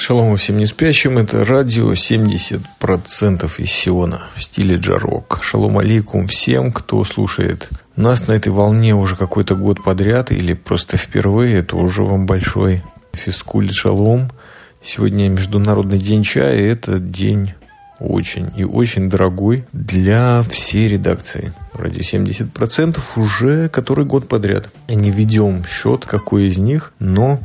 Шалом всем не спящим. Это радио 70% из Сиона в стиле джарок. Шалом алейкум всем, кто слушает нас на этой волне уже какой-то год подряд или просто впервые. Это уже вам большой физкульт шалом. Сегодня Международный день чая. И это день очень и очень дорогой для всей редакции. Радио 70% уже который год подряд. Не ведем счет, какой из них, но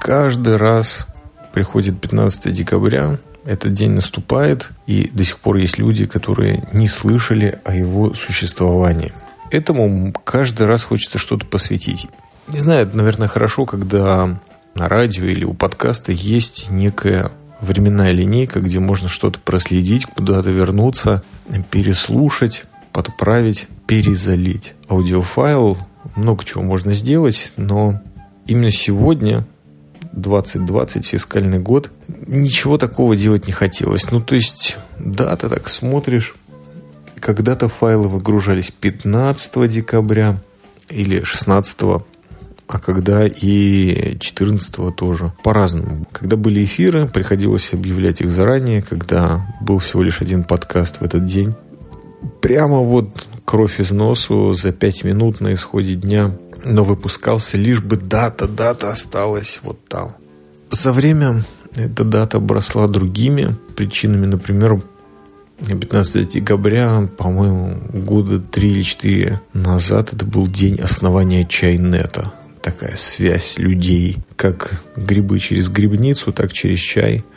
каждый раз приходит 15 декабря, этот день наступает, и до сих пор есть люди, которые не слышали о его существовании. Этому каждый раз хочется что-то посвятить. Не знаю, это, наверное, хорошо, когда на радио или у подкаста есть некая временная линейка, где можно что-то проследить, куда-то вернуться, переслушать, подправить, перезалить. Аудиофайл, много чего можно сделать, но именно сегодня 2020, фискальный год, ничего такого делать не хотелось. Ну, то есть, да, ты так смотришь, когда-то файлы выгружались 15 декабря или 16 а когда и 14 тоже. По-разному. Когда были эфиры, приходилось объявлять их заранее, когда был всего лишь один подкаст в этот день. Прямо вот кровь из носу за 5 минут на исходе дня но выпускался лишь бы дата, дата осталась вот там. За время эта дата обросла другими причинами, например, 15 декабря, по-моему, года 3 или 4 назад это был день основания чайнета. Такая связь людей, как грибы через грибницу, так через чай –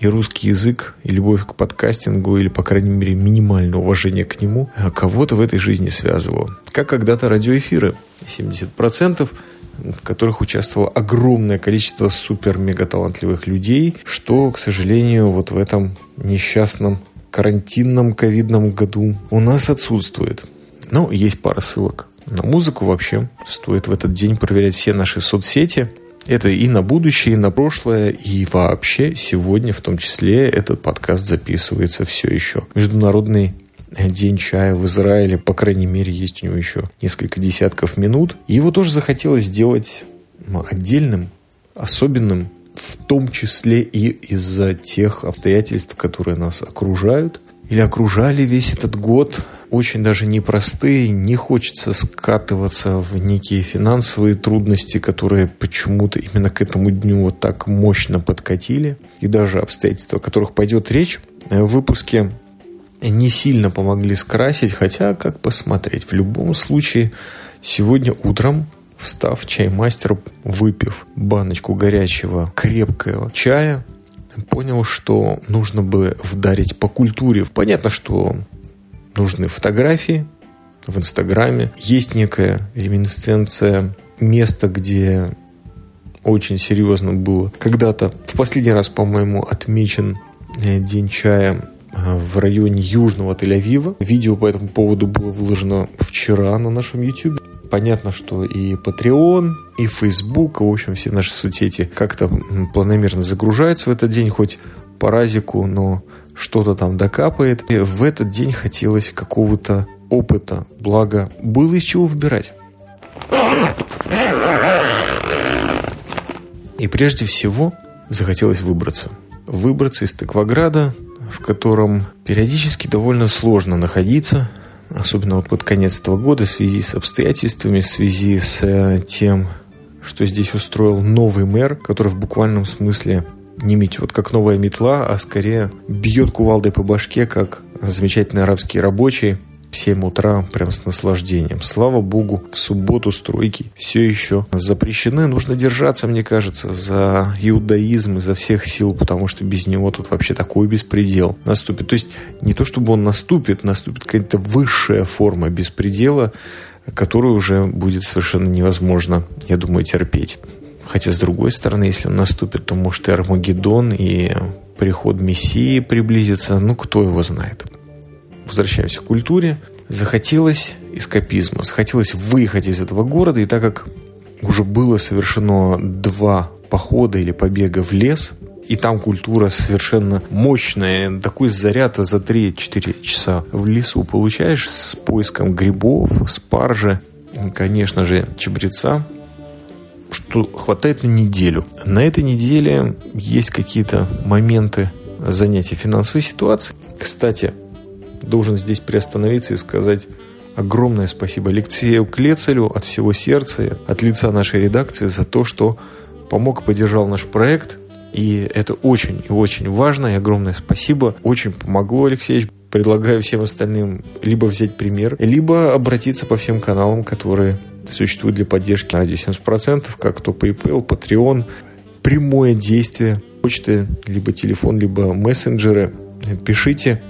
и русский язык, и любовь к подкастингу, или, по крайней мере, минимальное уважение к нему, а кого-то в этой жизни связывало. Как когда-то радиоэфиры. 70% в которых участвовало огромное количество супер-мега-талантливых людей, что, к сожалению, вот в этом несчастном карантинном ковидном году у нас отсутствует. Но есть пара ссылок на музыку вообще. Стоит в этот день проверять все наши соцсети. Это и на будущее, и на прошлое, и вообще сегодня в том числе этот подкаст записывается все еще. Международный День чая в Израиле, по крайней мере, есть у него еще несколько десятков минут. Его тоже захотелось сделать отдельным, особенным, в том числе и из-за тех обстоятельств, которые нас окружают или окружали весь этот год, очень даже непростые, не хочется скатываться в некие финансовые трудности, которые почему-то именно к этому дню вот так мощно подкатили, и даже обстоятельства, о которых пойдет речь, в выпуске не сильно помогли скрасить, хотя как посмотреть. В любом случае, сегодня утром встав чаймастер, выпив баночку горячего крепкого чая, понял, что нужно бы вдарить по культуре. Понятно, что нужны фотографии в Инстаграме. Есть некая реминесценция места, где очень серьезно было. Когда-то, в последний раз, по-моему, отмечен э, День чая э, в районе Южного Тель-Авива. Видео по этому поводу было выложено вчера на нашем YouTube. Понятно, что и Patreon, и Facebook, в общем, все наши соцсети как-то планомерно загружаются в этот день, хоть по разику, но что-то там докапает. И в этот день хотелось какого-то опыта, благо было из чего выбирать. И прежде всего захотелось выбраться. Выбраться из Тыкваграда, в котором периодически довольно сложно находиться, особенно вот под конец этого года, в связи с обстоятельствами, в связи с э, тем, что здесь устроил новый мэр, который в буквальном смысле не метет, как новая метла, а скорее бьет кувалдой по башке, как замечательный арабский рабочий, в 7 утра прям с наслаждением. Слава богу, в субботу стройки все еще запрещены. Нужно держаться, мне кажется, за иудаизм изо всех сил, потому что без него тут вообще такой беспредел наступит. То есть не то, чтобы он наступит, наступит какая-то высшая форма беспредела, которую уже будет совершенно невозможно, я думаю, терпеть. Хотя, с другой стороны, если он наступит, то может и Армагеддон, и приход Мессии приблизится. Ну, кто его знает возвращаемся к культуре, захотелось эскапизма, захотелось выехать из этого города, и так как уже было совершено два похода или побега в лес, и там культура совершенно мощная. Такой заряд за 3-4 часа в лесу получаешь с поиском грибов, спаржи, конечно же, чабреца. что хватает на неделю. На этой неделе есть какие-то моменты занятия финансовой ситуации. Кстати, должен здесь приостановиться и сказать огромное спасибо Алексею Клецелю от всего сердца, от лица нашей редакции за то, что помог и поддержал наш проект. И это очень и очень важно, и огромное спасибо. Очень помогло, Алексей. Предлагаю всем остальным либо взять пример, либо обратиться по всем каналам, которые существуют для поддержки радио 70%, как то PayPal, Patreon, прямое действие, почты, либо телефон, либо мессенджеры. Пишите,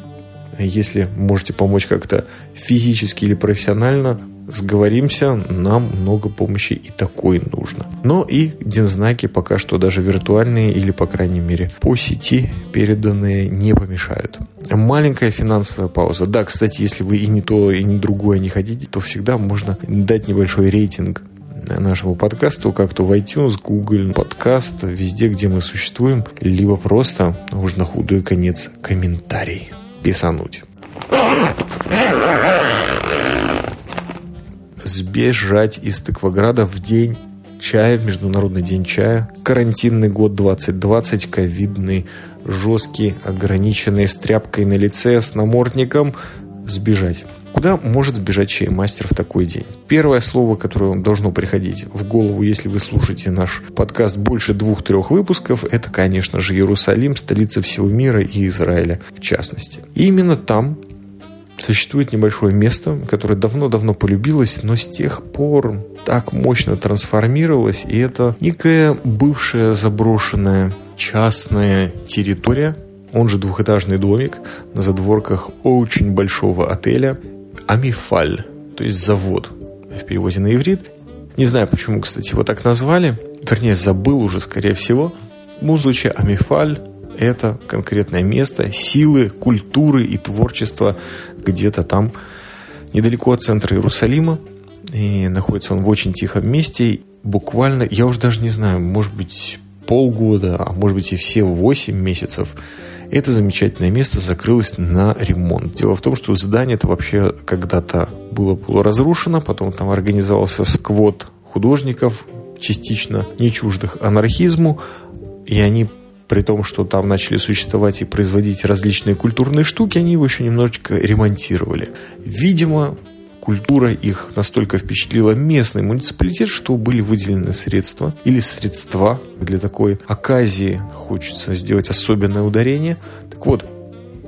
если можете помочь как-то физически или профессионально, сговоримся, нам много помощи и такой нужно. Но и дензнаки пока что даже виртуальные или, по крайней мере, по сети переданные не помешают. Маленькая финансовая пауза. Да, кстати, если вы и не то, и не другое не хотите, то всегда можно дать небольшой рейтинг нашему подкасту, как то в iTunes, Google подкаст, везде, где мы существуем, либо просто, уже на худой конец, комментарий писануть. Сбежать из Тыкваграда в день чая, в Международный день чая. Карантинный год 2020, ковидный, жесткий, ограниченный, с тряпкой на лице, с намордником. Сбежать. Куда может сбежать чаймастер в такой день? Первое слово, которое вам должно приходить в голову, если вы слушаете наш подкаст больше двух-трех выпусков, это, конечно же, Иерусалим, столица всего мира и Израиля в частности. И именно там существует небольшое место, которое давно-давно полюбилось, но с тех пор так мощно трансформировалось, и это некая бывшая заброшенная частная территория, он же двухэтажный домик на задворках очень большого отеля Амифаль, то есть завод в переводе на иврит. Не знаю, почему, кстати, его так назвали. Вернее, забыл уже, скорее всего. Музыча Амифаль – это конкретное место силы, культуры и творчества где-то там, недалеко от центра Иерусалима. И находится он в очень тихом месте. Буквально, я уже даже не знаю, может быть, полгода, а может быть и все 8 месяцев – это замечательное место закрылось на ремонт. Дело в том, что здание это вообще когда-то было полуразрушено, потом там организовался сквот художников, частично не чуждых анархизму, и они при том, что там начали существовать и производить различные культурные штуки, они его еще немножечко ремонтировали. Видимо, культура их настолько впечатлила местный муниципалитет, что были выделены средства или средства для такой оказии. Хочется сделать особенное ударение. Так вот,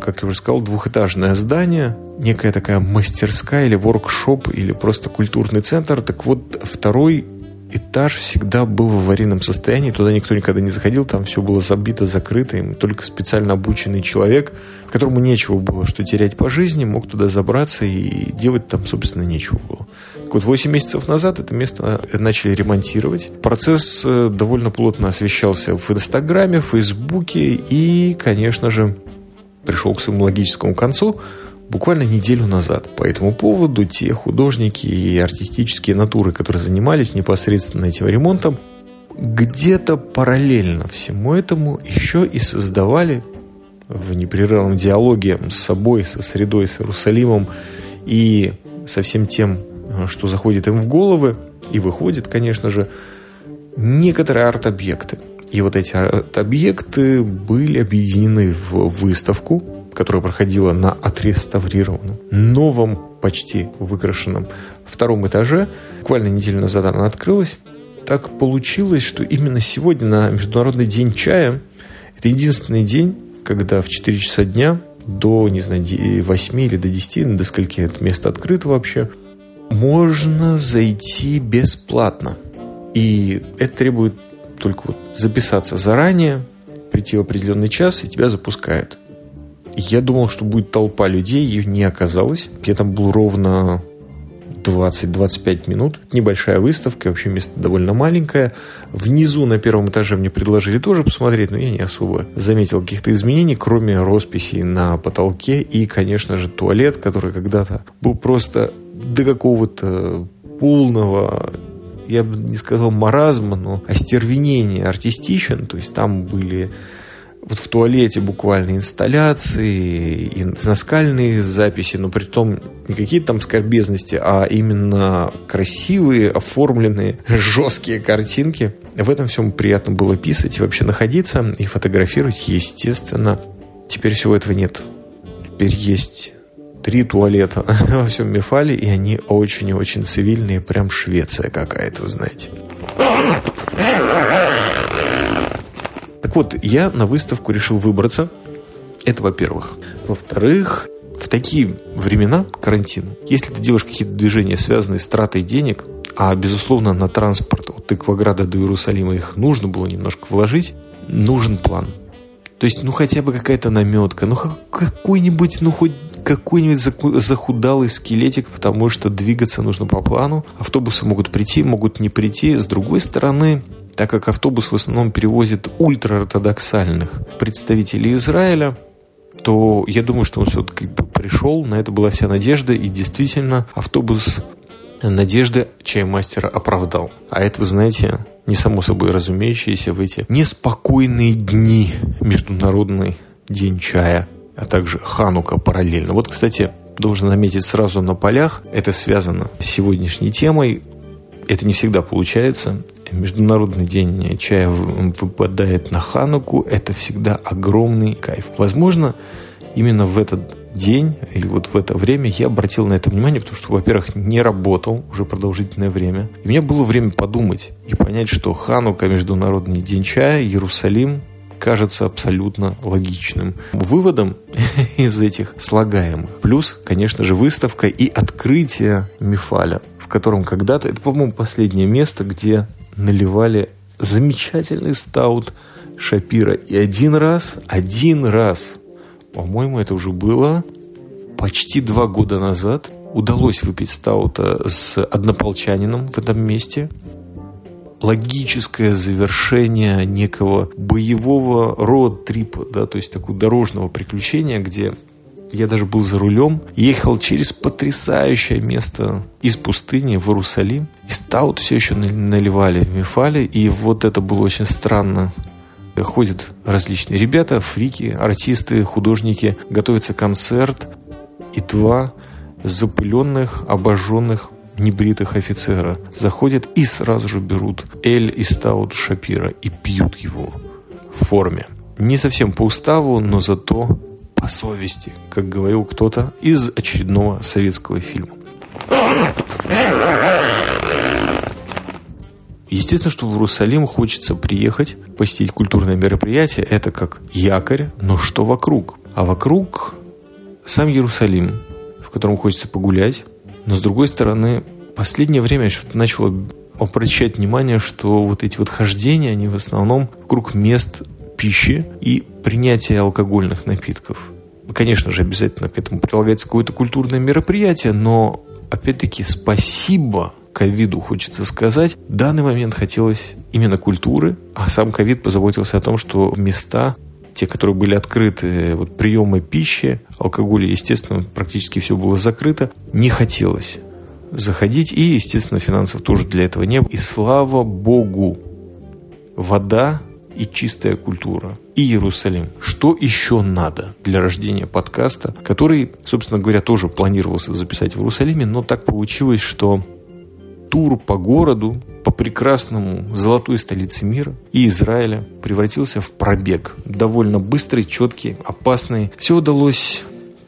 как я уже сказал, двухэтажное здание, некая такая мастерская или воркшоп, или просто культурный центр. Так вот, второй этаж всегда был в аварийном состоянии, туда никто никогда не заходил, там все было забито, закрыто, и только специально обученный человек, которому нечего было что терять по жизни, мог туда забраться и делать там, собственно, нечего было. Так вот, 8 месяцев назад это место начали ремонтировать. Процесс э, довольно плотно освещался в Инстаграме, в Фейсбуке и, конечно же, пришел к своему логическому концу – буквально неделю назад. По этому поводу те художники и артистические натуры, которые занимались непосредственно этим ремонтом, где-то параллельно всему этому еще и создавали в непрерывном диалоге с собой, со средой, с Иерусалимом и со всем тем, что заходит им в головы и выходит, конечно же, некоторые арт-объекты. И вот эти арт-объекты были объединены в выставку, которая проходила на отреставрированном, новом, почти выкрашенном втором этаже. Буквально неделю назад она открылась. Так получилось, что именно сегодня, на Международный день чая, это единственный день, когда в 4 часа дня до, не знаю, 8 или до 10, до скольки это место открыто вообще, можно зайти бесплатно. И это требует только вот записаться заранее, прийти в определенный час, и тебя запускают. Я думал, что будет толпа людей, ее не оказалось. Я там был ровно 20-25 минут. Небольшая выставка, вообще место довольно маленькое. Внизу на первом этаже мне предложили тоже посмотреть, но я не особо заметил каких-то изменений, кроме росписей на потолке и, конечно же, туалет, который когда-то был просто до какого-то полного я бы не сказал маразма, но остервенения артистичен. То есть там были вот в туалете буквально инсталляции, и наскальные записи, но при том не какие-то там скорбезности, а именно красивые, оформленные, жесткие картинки. В этом всем приятно было писать и вообще находиться и фотографировать, естественно. Теперь всего этого нет. Теперь есть три туалета во всем Мефале, и они очень и очень цивильные, прям Швеция какая-то, вы знаете. Так вот, я на выставку решил выбраться. Это во-первых. Во-вторых, в такие времена карантина, если ты делаешь какие-то движения, связанные с тратой денег, а, безусловно, на транспорт от Экваграда до Иерусалима их нужно было немножко вложить, нужен план. То есть, ну, хотя бы какая-то наметка, ну, какой-нибудь, ну, хоть какой-нибудь захудалый скелетик, потому что двигаться нужно по плану. Автобусы могут прийти, могут не прийти. С другой стороны, так как автобус в основном перевозит ультраортодоксальных представителей Израиля, то я думаю, что он все-таки пришел, на это была вся надежда, и действительно автобус надежды чаймастера оправдал. А это, вы знаете, не само собой разумеющееся в эти неспокойные дни Международный день чая, а также Ханука параллельно. Вот, кстати, должен заметить сразу на полях, это связано с сегодняшней темой, это не всегда получается. Международный день чая выпадает на Хануку. Это всегда огромный кайф. Возможно, именно в этот день или вот в это время я обратил на это внимание, потому что, во-первых, не работал уже продолжительное время. И у меня было время подумать и понять, что Ханука, Международный день чая, Иерусалим кажется абсолютно логичным выводом из этих слагаемых. Плюс, конечно же, выставка и открытие Мифаля, котором когда-то, это, по-моему, последнее место, где наливали замечательный стаут Шапира. И один раз, один раз, по-моему, это уже было почти два года назад, удалось выпить стаута с однополчанином в этом месте. Логическое завершение некого боевого роад-трипа, да, то есть такого дорожного приключения, где я даже был за рулем, ехал через потрясающее место из пустыни в Иерусалим. И стаут все еще наливали в Мефале. И вот это было очень странно. Ходят различные ребята, фрики, артисты, художники. Готовится концерт. И два запыленных, обожженных небритых офицера заходят и сразу же берут Эль и Стаут Шапира и пьют его в форме. Не совсем по уставу, но зато по совести, как говорил кто-то из очередного советского фильма. Естественно, что в Иерусалим хочется приехать, посетить культурное мероприятие. Это как якорь, но что вокруг? А вокруг сам Иерусалим, в котором хочется погулять. Но с другой стороны, последнее время я что-то начал обращать внимание, что вот эти вот хождения, они в основном вокруг мест пищи и принятия алкогольных напитков. Конечно же, обязательно к этому прилагается какое-то культурное мероприятие, но, опять-таки, спасибо ковиду, хочется сказать. В данный момент хотелось именно культуры, а сам ковид позаботился о том, что места те, которые были открыты, вот приемы пищи, алкоголя, естественно, практически все было закрыто, не хотелось заходить, и, естественно, финансов тоже для этого не было. И слава богу, вода и чистая культура. И Иерусалим. Что еще надо для рождения подкаста, который, собственно говоря, тоже планировался записать в Иерусалиме, но так получилось, что тур по городу, по прекрасному золотой столице мира и Израиля превратился в пробег. Довольно быстрый, четкий, опасный. Все удалось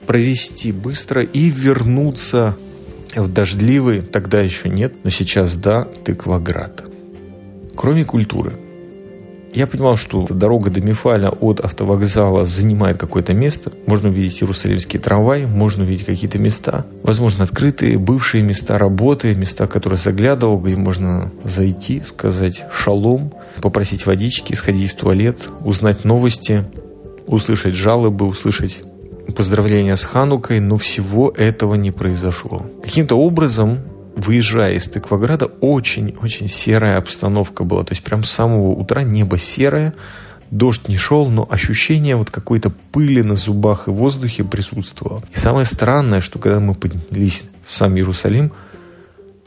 провести быстро и вернуться в дождливый, тогда еще нет, но сейчас да, Тыкваград. Кроме культуры, я понимал, что дорога до Мифаля от автовокзала занимает какое-то место. Можно увидеть Иерусалимский трамвай, можно увидеть какие-то места. Возможно, открытые, бывшие места работы, места, которые заглядывал, где можно зайти, сказать шалом, попросить водички, сходить в туалет, узнать новости, услышать жалобы, услышать поздравления с Ханукой, но всего этого не произошло. Каким-то образом выезжая из Тыкваграда, очень-очень серая обстановка была. То есть прям с самого утра небо серое, дождь не шел, но ощущение вот какой-то пыли на зубах и воздухе присутствовало. И самое странное, что когда мы поднялись в сам Иерусалим,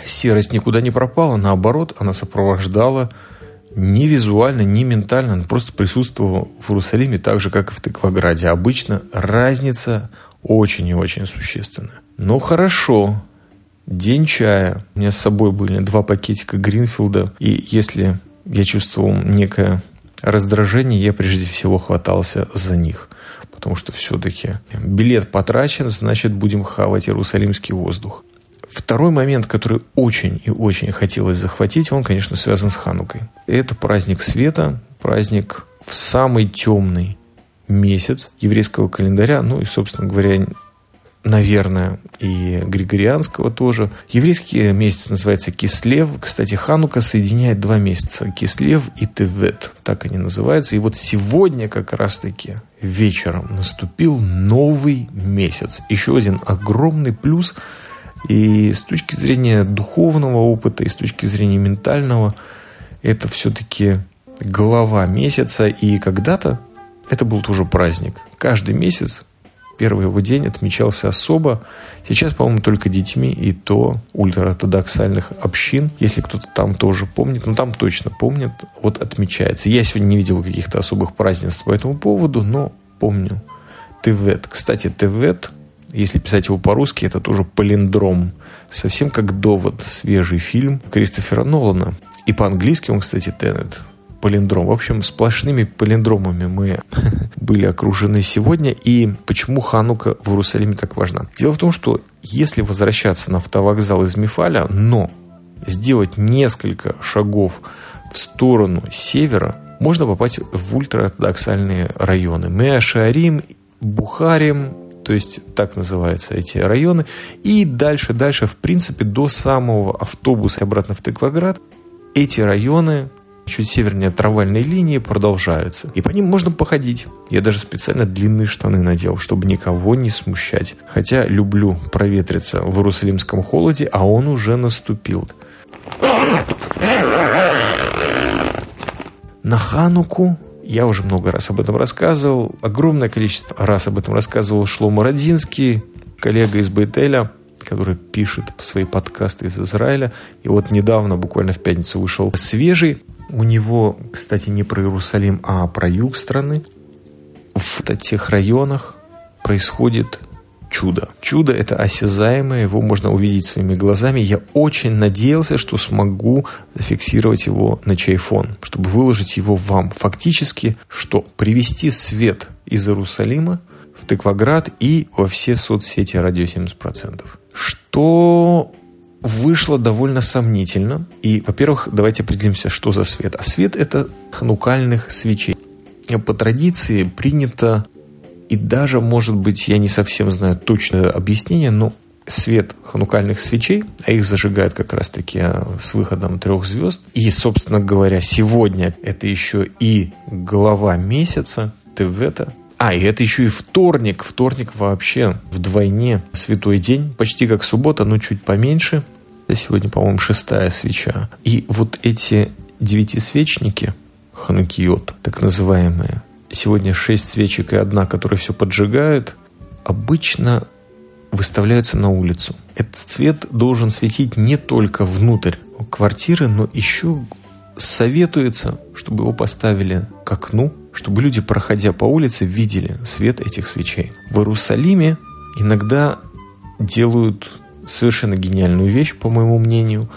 серость никуда не пропала, наоборот, она сопровождала ни визуально, ни ментально, он просто присутствовал в Иерусалиме так же, как и в Тыкваграде. Обычно разница очень и очень существенная. Но хорошо, день чая. У меня с собой были два пакетика Гринфилда. И если я чувствовал некое раздражение, я прежде всего хватался за них. Потому что все-таки билет потрачен, значит будем хавать иерусалимский воздух. Второй момент, который очень и очень хотелось захватить, он, конечно, связан с Ханукой. Это праздник света, праздник в самый темный месяц еврейского календаря, ну и, собственно говоря, наверное, и Григорианского тоже. Еврейский месяц называется Кислев. Кстати, Ханука соединяет два месяца. Кислев и Тевет. Так они называются. И вот сегодня как раз-таки вечером наступил новый месяц. Еще один огромный плюс. И с точки зрения духовного опыта, и с точки зрения ментального, это все-таки глава месяца. И когда-то это был тоже праздник. Каждый месяц Первый его день отмечался особо. Сейчас, по-моему, только детьми и то ультраортодоксальных общин. Если кто-то там тоже помнит, ну там точно помнит, вот отмечается. Я сегодня не видел каких-то особых празднеств по этому поводу, но помню. Тевет. Кстати, Тевет, если писать его по-русски, это тоже палиндром. Совсем как довод. Свежий фильм Кристофера Нолана. И по-английски он, кстати, Теннет палиндром. В общем, сплошными палиндромами мы были окружены сегодня. И почему Ханука в Иерусалиме так важна? Дело в том, что если возвращаться на автовокзал из Мифаля, но сделать несколько шагов в сторону севера, можно попасть в ультраортодоксальные районы. Меашарим, Бухарим, то есть так называются эти районы. И дальше, дальше, в принципе, до самого автобуса обратно в Тыкваград, эти районы чуть севернее трамвайной линии продолжаются. И по ним можно походить. Я даже специально длинные штаны надел, чтобы никого не смущать. Хотя люблю проветриться в Иерусалимском холоде, а он уже наступил. На Хануку я уже много раз об этом рассказывал. Огромное количество раз об этом рассказывал Шлома Родинский, коллега из Бейтеля, который пишет свои подкасты из Израиля. И вот недавно, буквально в пятницу, вышел свежий у него, кстати, не про Иерусалим, а про юг страны. В тех районах происходит чудо. Чудо это осязаемое, его можно увидеть своими глазами. Я очень надеялся, что смогу зафиксировать его на чайфон, чтобы выложить его вам. Фактически, что привести свет из Иерусалима в Тыкваград и во все соцсети радио 70%. Что вышло довольно сомнительно. И, во-первых, давайте определимся, что за свет. А свет – это ханукальных свечей. По традиции принято, и даже, может быть, я не совсем знаю точное объяснение, но свет ханукальных свечей, а их зажигают как раз-таки а, с выходом трех звезд. И, собственно говоря, сегодня это еще и глава месяца, Тевета, а, и это еще и вторник. Вторник вообще вдвойне святой день, почти как суббота, но чуть поменьше. Сегодня, по-моему, шестая свеча. И вот эти девятисвечники, ханукиот, так называемые, сегодня шесть свечек и одна, которая все поджигает, обычно выставляются на улицу. Этот цвет должен светить не только внутрь квартиры, но еще советуется, чтобы его поставили к окну, чтобы люди, проходя по улице, видели свет этих свечей. В Иерусалиме иногда делают совершенно гениальную вещь, по моему мнению,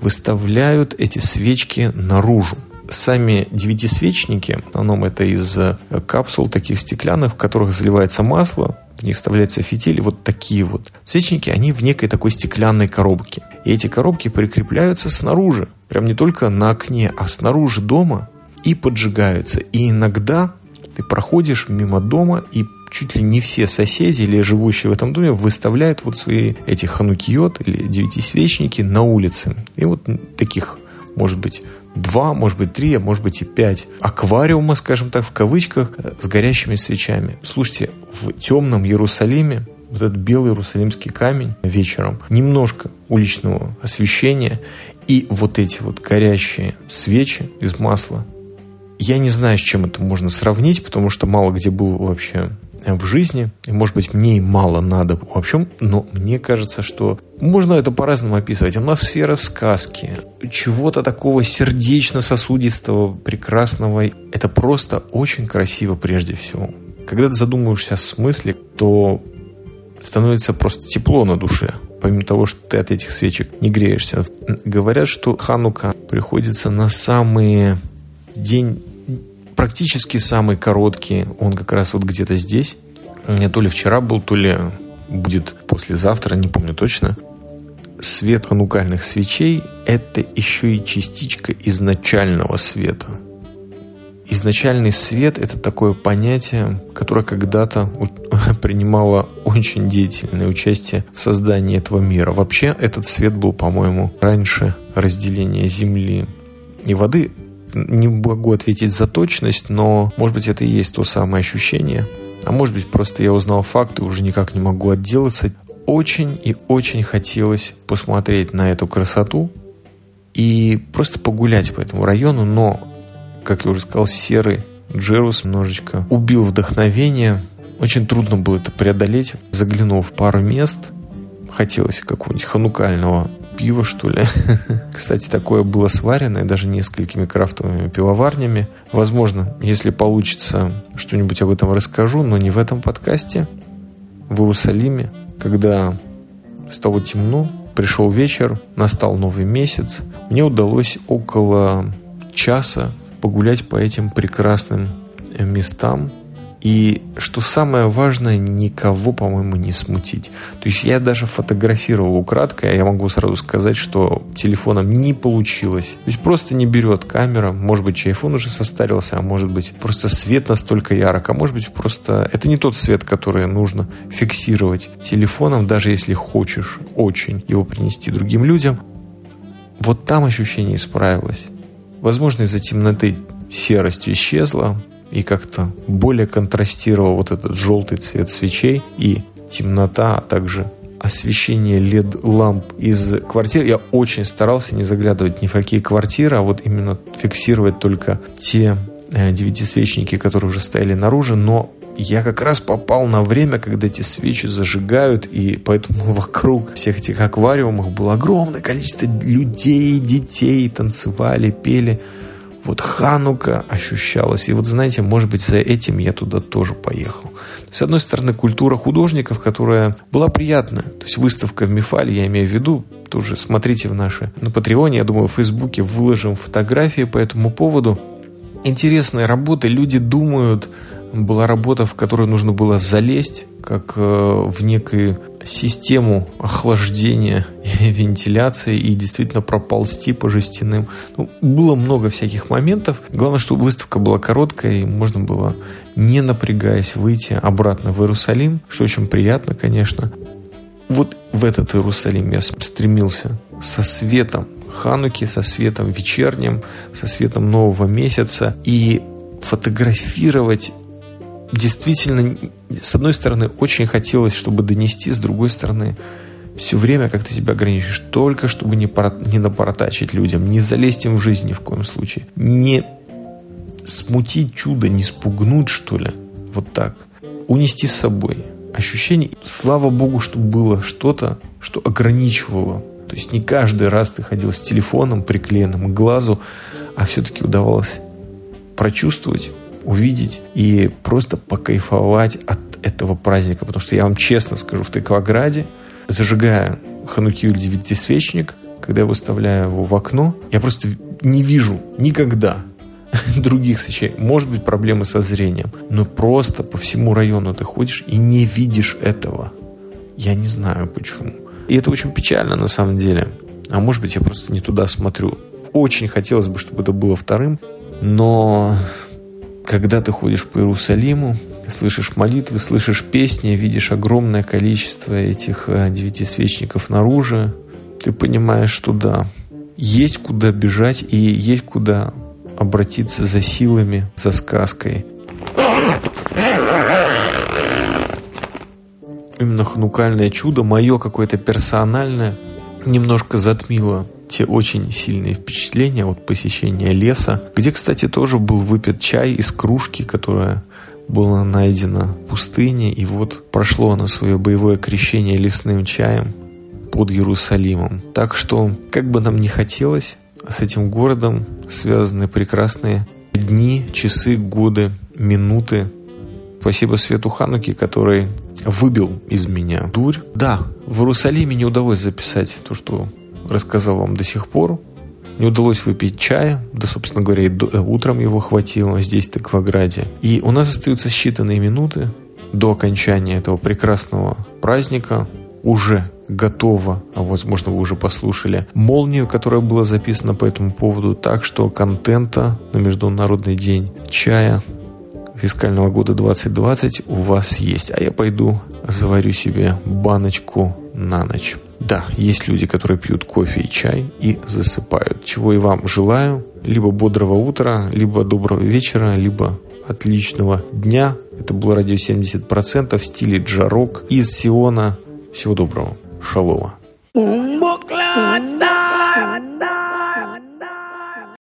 выставляют эти свечки наружу. Сами девятисвечники, в основном это из э, капсул таких стеклянных, в которых заливается масло, в них вставляется фитиль, вот такие вот свечники, они в некой такой стеклянной коробке. И эти коробки прикрепляются снаружи, прям не только на окне, а снаружи дома и поджигаются. И иногда ты проходишь мимо дома и чуть ли не все соседи или живущие в этом доме выставляют вот свои эти ханукиот или девятисвечники на улице. И вот таких, может быть, два, может быть, три, а может быть и пять аквариума, скажем так, в кавычках, с горящими свечами. Слушайте, в темном Иерусалиме вот этот белый иерусалимский камень вечером, немножко уличного освещения и вот эти вот горящие свечи из масла. Я не знаю, с чем это можно сравнить, потому что мало где был вообще в жизни. Может быть, мне и мало надо в общем, но мне кажется, что можно это по-разному описывать. Атмосфера сказки, чего-то такого сердечно-сосудистого, прекрасного. Это просто очень красиво прежде всего. Когда ты задумываешься о смысле, то становится просто тепло на душе помимо того, что ты от этих свечек не греешься. Говорят, что Ханука приходится на самый день, практически самый короткий, он как раз вот где-то здесь. То ли вчера был, то ли будет послезавтра, не помню точно. Свет ханукальных свечей – это еще и частичка изначального света – Изначальный свет – это такое понятие, которое когда-то принимало очень деятельное участие в создании этого мира. Вообще, этот свет был, по-моему, раньше разделения Земли и воды. Не могу ответить за точность, но, может быть, это и есть то самое ощущение. А может быть, просто я узнал факты, уже никак не могу отделаться. Очень и очень хотелось посмотреть на эту красоту и просто погулять по этому району, но как я уже сказал, серый Джерус немножечко убил вдохновение. Очень трудно было это преодолеть. Заглянул в пару мест. Хотелось какого-нибудь ханукального пива, что ли. Кстати, такое было сваренное даже несколькими крафтовыми пивоварнями. Возможно, если получится, что-нибудь об этом расскажу, но не в этом подкасте. В Иерусалиме, когда стало темно, пришел вечер, настал новый месяц, мне удалось около часа погулять по этим прекрасным э, местам. И что самое важное, никого, по-моему, не смутить. То есть я даже фотографировал украдкой, а я могу сразу сказать, что телефоном не получилось. То есть просто не берет камера. Может быть, iPhone уже состарился, а может быть, просто свет настолько ярок, а может быть, просто это не тот свет, который нужно фиксировать телефоном, даже если хочешь очень его принести другим людям. Вот там ощущение исправилось. Возможно, из-за темноты серость исчезла и как-то более контрастировал вот этот желтый цвет свечей и темнота, а также освещение LED-ламп из квартир. Я очень старался не заглядывать ни в какие квартиры, а вот именно фиксировать только те э, девятисвечники, которые уже стояли наружу, но я как раз попал на время, когда эти свечи зажигают, и поэтому вокруг всех этих аквариумов было огромное количество людей, детей, танцевали, пели. Вот Ханука ощущалась. И вот знаете, может быть, за этим я туда тоже поехал. С одной стороны, культура художников, которая была приятная. То есть выставка в Мифале, я имею в виду, тоже смотрите в наши на Патреоне, я думаю, в Фейсбуке выложим фотографии по этому поводу. Интересные работы, люди думают, была работа, в которую нужно было залезть, как э, в некую систему охлаждения и вентиляции и действительно проползти по жестяным. Ну, было много всяких моментов. Главное, чтобы выставка была короткая и можно было, не напрягаясь, выйти обратно в Иерусалим, что очень приятно, конечно. Вот в этот Иерусалим я стремился со светом Хануки, со светом вечерним, со светом нового месяца и фотографировать действительно, с одной стороны, очень хотелось, чтобы донести, с другой стороны, все время как ты себя ограничиваешь, только чтобы не, пора, не напортачить людям, не залезть им в жизнь ни в коем случае, не смутить чудо, не спугнуть, что ли, вот так, унести с собой ощущение. Слава богу, что было что-то, что ограничивало. То есть не каждый раз ты ходил с телефоном приклеенным к глазу, а все-таки удавалось прочувствовать увидеть и просто покайфовать от этого праздника. Потому что я вам честно скажу, в Тыкваграде, зажигая хануки девятисвечник, когда я выставляю его в окно, я просто не вижу никогда других свечей. Может быть, проблемы со зрением. Но просто по всему району ты ходишь и не видишь этого. Я не знаю почему. И это очень печально на самом деле. А может быть, я просто не туда смотрю. Очень хотелось бы, чтобы это было вторым. Но когда ты ходишь по Иерусалиму, слышишь молитвы, слышишь песни, видишь огромное количество этих э, девятисвечников наружу, ты понимаешь, что да, есть куда бежать и есть куда обратиться за силами, за сказкой. Именно хнукальное чудо, мое какое-то персональное, немножко затмило те очень сильные впечатления от посещения леса, где, кстати, тоже был выпит чай из кружки, которая была найдена в пустыне, и вот прошло оно свое боевое крещение лесным чаем под Иерусалимом. Так что, как бы нам ни хотелось, с этим городом связаны прекрасные дни, часы, годы, минуты. Спасибо Свету Хануки, который выбил из меня дурь. Да, в Иерусалиме не удалось записать то, что рассказал вам до сих пор. Не удалось выпить чая, да, собственно говоря, и до, утром его хватило здесь, так в Аграде. И у нас остаются считанные минуты до окончания этого прекрасного праздника. Уже готово, а возможно вы уже послушали, молнию, которая была записана по этому поводу, так что контента на Международный день чая фискального года 2020 у вас есть. А я пойду заварю себе баночку на ночь. Да, есть люди, которые пьют кофе и чай и засыпают. Чего и вам желаю. Либо бодрого утра, либо доброго вечера, либо отличного дня. Это было радио 70% в стиле джарок из Сиона. Всего доброго. Шалома.